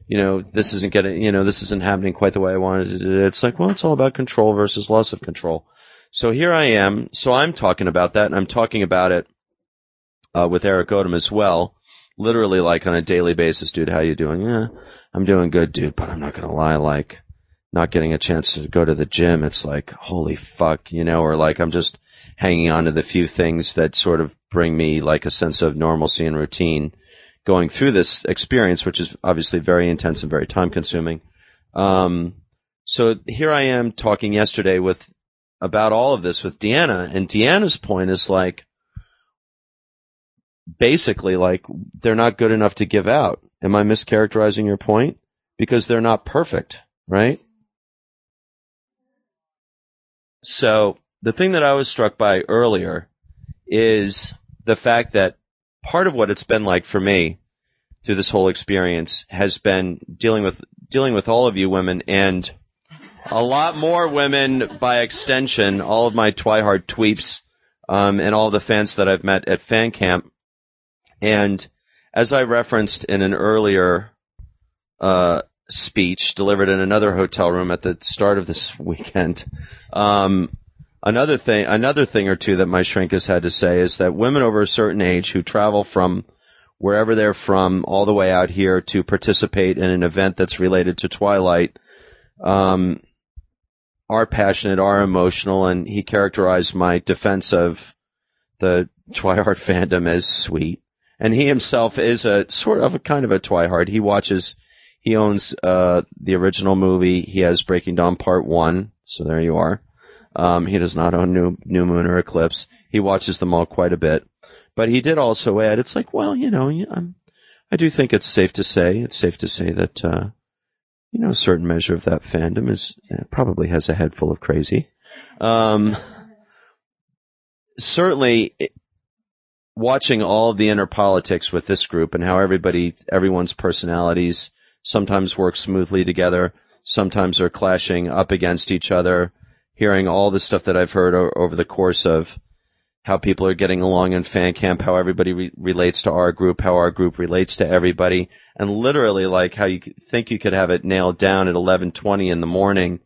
you know, this isn't getting, you know, this isn't happening quite the way I wanted it. It's like, well, it's all about control versus loss of control. So here I am. So I'm talking about that, and I'm talking about it uh, with Erik Odom as well. Literally, like on a daily basis, dude. How you doing? Yeah, I'm doing good, dude. But I'm not gonna lie, like not getting a chance to go to the gym. It's like holy fuck, you know, or like I'm just hanging on to the few things that sort of bring me like a sense of normalcy and routine going through this experience, which is obviously very intense and very time consuming. Um, so here I am talking yesterday with about all of this with Deanna, and Deanna's point is like basically like they're not good enough to give out. Am I mischaracterizing your point? Because they're not perfect, right? So the thing that I was struck by earlier is the fact that part of what it's been like for me through this whole experience has been dealing with dealing with all of you women and a lot more women by extension, all of my Twihard tweeps, um, and all the fans that I've met at fan camp. And as I referenced in an earlier, uh, speech delivered in another hotel room at the start of this weekend, um, another thing, another thing or two that my shrink has had to say is that women over a certain age who travel from wherever they're from all the way out here to participate in an event that's related to Twilight, um, are passionate, are emotional, and he characterized my defense of the Twihard fandom as sweet. And he himself is a sort of a kind of a Twihard. He watches, he owns uh, the original movie. He has Breaking Dawn Part One, so there you are. Um, he does not own New New Moon or Eclipse. He watches them all quite a bit, but he did also add, "It's like, well, you know, I'm, I do think it's safe to say, it's safe to say that." Uh, you know, a certain measure of that fandom is uh, probably has a head full of crazy. Um, certainly, it, watching all of the inner politics with this group and how everybody, everyone's personalities sometimes work smoothly together, sometimes are clashing up against each other. Hearing all the stuff that I've heard o- over the course of how people are getting along in fan camp, how everybody re- relates to our group, how our group relates to everybody, and literally like how you think you could have it nailed down at 11:20 in the morning,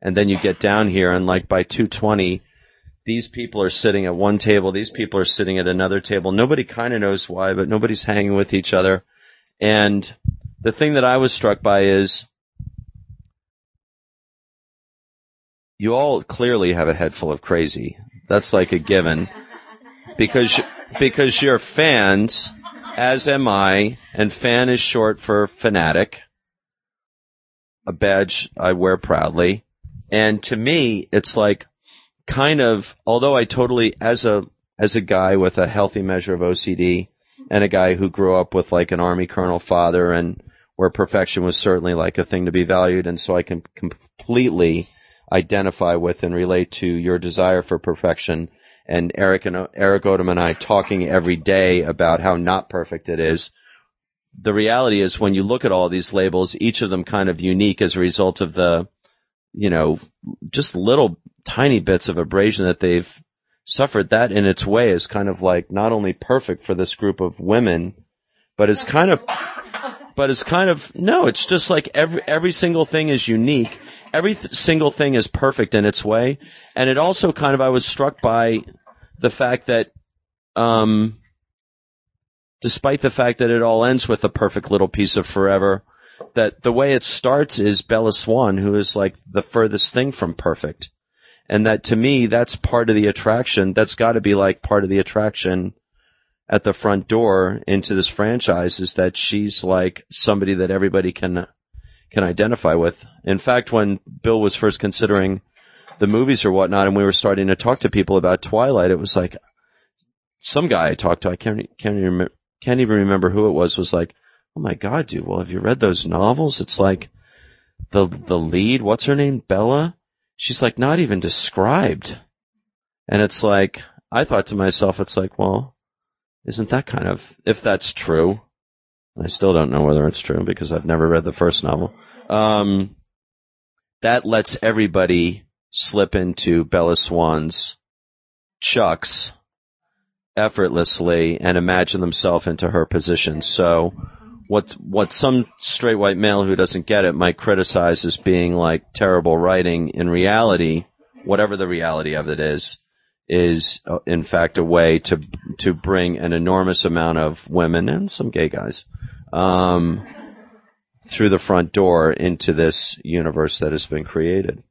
and then you get down here and like by 2:20, these people are sitting at one table, these people are sitting at another table. Nobody kind of knows why, but nobody's hanging with each other. And the thing that I was struck by is you all clearly have a head full of crazy. That's like a given because because you're fans, as am I, and fan is short for fanatic. A badge I wear proudly, and to me, it's like kind of. Although I totally, as a as a guy with a healthy measure of OCD, and a guy who grew up with like an army colonel father, and where perfection was certainly like a thing to be valued, and so I can completely identify with and relate to your desire for perfection and Erik and Erik Odom and I talking every day about how not perfect it is. The reality is when you look at all these labels, each of them kind of unique as a result of the, you know, just little tiny bits of abrasion that they've suffered. That in its way is kind of like not only perfect for this group of women, but it's kind of, but it's kind of, no, it's just like every, every single thing is unique every th- single thing is perfect in its way. And it also kind of, I was struck by the fact that, um, despite the fact that it all ends with a perfect little piece of forever, that the way it starts is Bella Swan, who is like the furthest thing from perfect. And that to me, that's part of the attraction. That's got to be like part of the attraction at the front door into this franchise is that she's like somebody that everybody can can identify with. In fact, when Bill was first considering the movies or whatnot, and we were starting to talk to people about Twilight, it was like some guy I talked to, I can't can't even remember, can't even remember who it was, was like, "Oh my god, dude! Well, have you read those novels? It's like the the lead, what's her name, Bella? She's like not even described." And it's like I thought to myself, it's like, well, isn't that kind of if that's true? I still don't know whether it's true because I've never read the first novel. Um, that lets everybody slip into Bella Swan's chucks effortlessly and imagine themselves into her position. So what what some straight white male who doesn't get it might criticize as being like terrible writing in reality, whatever the reality of it is, is uh, in fact a way to to bring an enormous amount of women and some gay guys um, through the front door into this universe that has been created.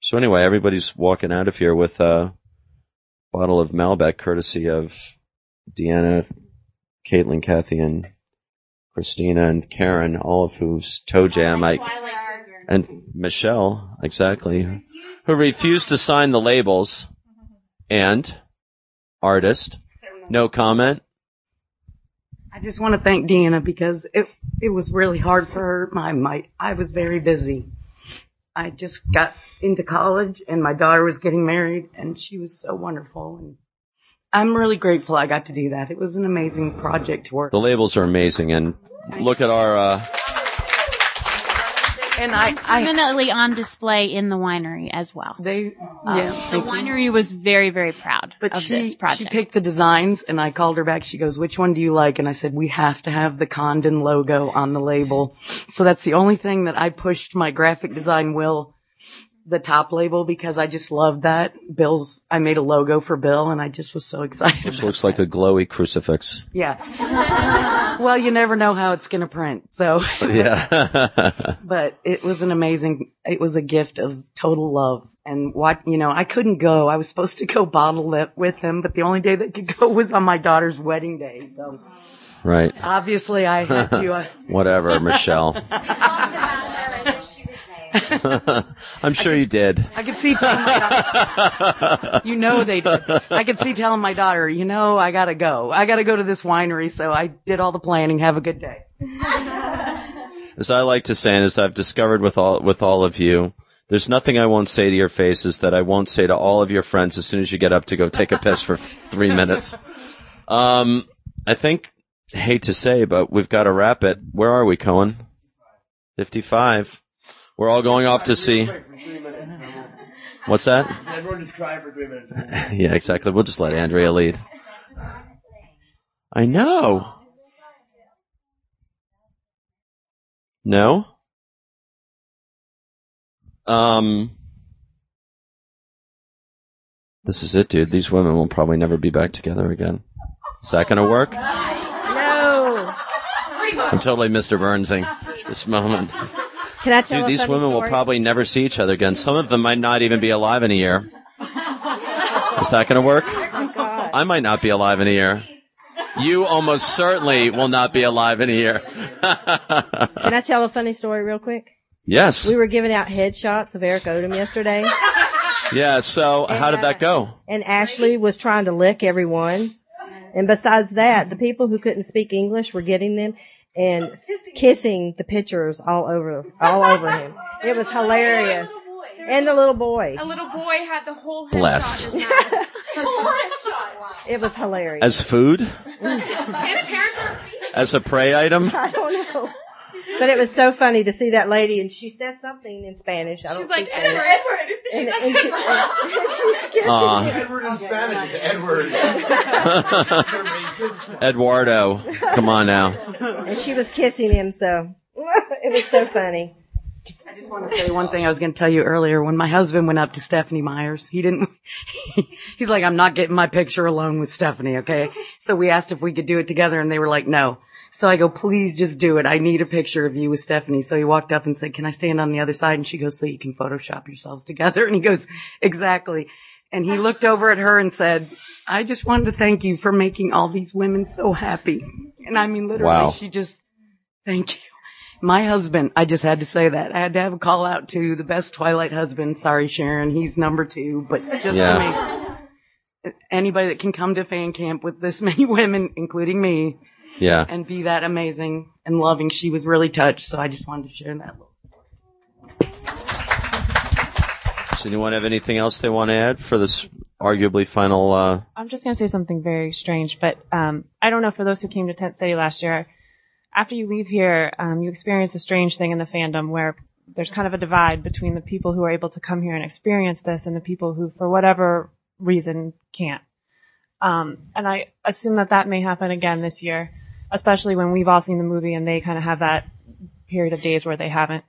So anyway, everybody's walking out of here with a bottle of Malbec, courtesy of Deanna, Caitlin, Kathy, and Christina and Karen, all of whose toe jam I and Michelle exactly, who refused to sign the labels, and artist, no comment. I just want to thank Deanna because it it was really hard for her. My my I was very busy. I just got into college and my daughter was getting married and she was so wonderful and I'm really grateful I got to do that. It was an amazing project to work. The labels are amazing and look at our uh, and I, permanently on display in the winery as well. They, Um, yeah, the thank you. winery was very, very proud But of she, this project. she picked the designs and I called her back. She goes, which one do you like? And I said, we have to have the Condon logo on the label. So that's the only thing that I pushed my graphic design will the top label because I just loved that. Bill's, I made a logo for Bill and I just was so excited. which looks like a glowy crucifix. Yeah. well, you never know how it's going to print. So, yeah. but it was an amazing, it was a gift of total love. And what, you know, I couldn't go. I was supposed to go bottle it with him, but the only day that could go was on my daughter's wedding day. So right. obviously I had to, uh, Whatever, Michelle. I'm sure you did. I could see telling my daughter, you know they did. I could see telling my daughter, you know, I gotta go. I gotta go to this winery. So I did all the planning. Have a good day. As I like to say, and as I've discovered with all with all of you, there's nothing I won't say to your faces that I won't say to all of your friends as soon as you get up to go take a piss for three minutes. Um, I think, hate to say, but we've got to wrap it. Where are we, Cohen? Fifty-five. We're all going off to see. What's that? Everyone just cry for three minutes. yeah, exactly. We'll just let Andrea lead. I know. No? Um, This is it, dude. These women will probably never be back together again. Is that going to work? No. I'm totally Mr. Burnsing this moment. Can I tell Dude, a these women will probably never see each other again. Some of them might not even be alive in a year. Is that going to work? Oh I might not be alive in a year. You almost certainly will not be alive in a year. Can I tell a funny story real quick? yes. We were giving out headshots of Erik Odom yesterday, Yeah. So how did that uh, go? and Ashley was trying to lick everyone. And besides that, the people who couldn't speak English were getting them and kissing the pictures all over, all over him. It was hilarious. And the little boy. A little boy had the whole Bless. headshot in his mouth. It was hilarious. As food? His parents are As a prey item? I don't know. But it was so funny to see that lady, and she said something in Spanish. I don't She's like, speak Edward, Spanish. Edward. She's And- like, and she- Edward. she's kissing Aw. him. Edward in Spanish is Edward. Eduardo. Come on now. and she was kissing him, so it was so funny. I just want to say one thing I was going to tell you earlier. When my husband went up to Stephenie Myers, he didn't, he's like, I'm not getting my picture alone with Stephenie, okay? So we asked if we could do it together and they were like, no. So I go, please just do it. I need a picture of you with Stephenie. So he walked up and said, can I stand on the other side? And she goes, so you can Photoshop yourselves together. And he goes, exactly. And he looked over at her and said, I just wanted to thank you for making all these women so happy. And I mean, literally, Wow. she just, thank you. My husband, I just had to say that. I had to have a call out to the best Twilight husband. Sorry, Sharon, he's number two, but just Yeah. to me, anybody that can come to fan camp with this many women, including me, Yeah. and be that amazing and loving, she was really touched. So I just wanted to share that. Does anyone have anything else they want to add for this arguably final? Uh, I'm just going to say something very strange, but um, I don't know for those who came to Tent City last year. After you leave here, um, you experience a strange thing in the fandom where there's kind of a divide between the people who are able to come here and experience this and the people who, for whatever reason, can't. Um, and I assume that that may happen again this year, especially when we've all seen the movie and they kind of have that period of days where they haven't.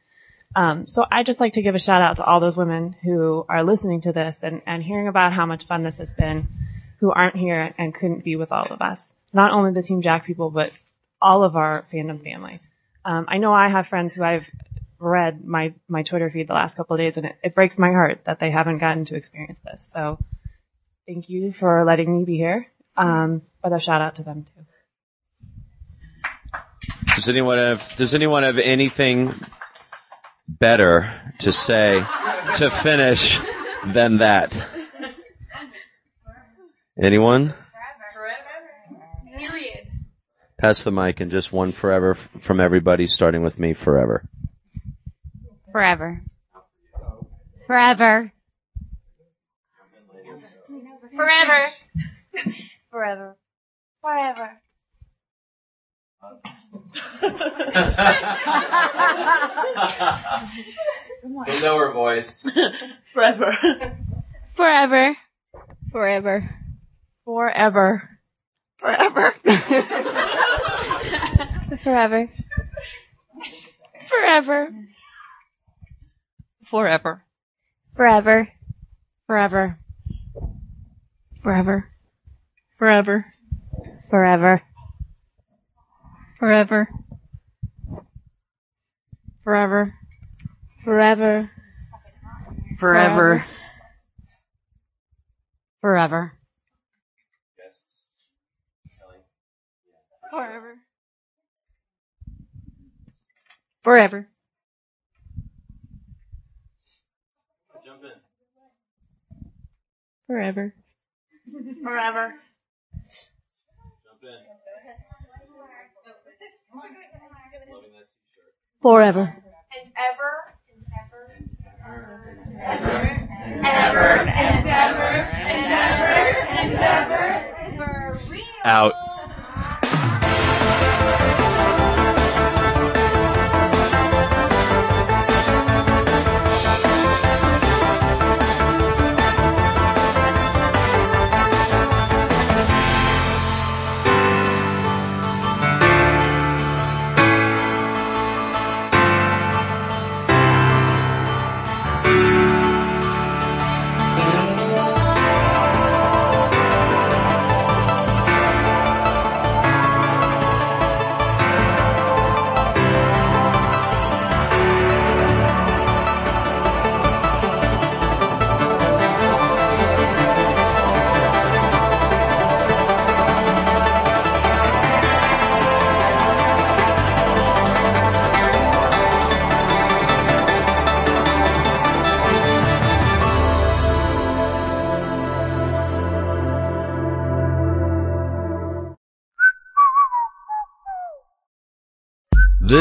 Um, so I just like to give a shout out to all those women who are listening to this and, and hearing about how much fun this has been, who aren't here and couldn't be with all of us. Not only the Team Jack people, but all of our fandom family. Um, I know I have friends who I've read my, my Twitter feed the last couple of days and it, it breaks my heart that they haven't gotten to experience this. So thank you for letting me be here. Um, but a shout out to them too. Does anyone have Does anyone have anything better to say to finish than that? Anyone? Period. Pass the mic and just one forever from everybody, starting with me. Forever. Forever. Forever. Forever. Forever. Forever. We know her voice. Forever. Forever. Forever. Forever. Forever. Forever. Forever. Forever. Forever. Forever. Forever. Forever. Forever. Forever. Forever. Forever. Forever. Forever. Forever. Forever. Jump in. Forever. Forever. Jump in. Forever. And ever. And ever. And ever. And ever. And ever. And ever. For real. Out.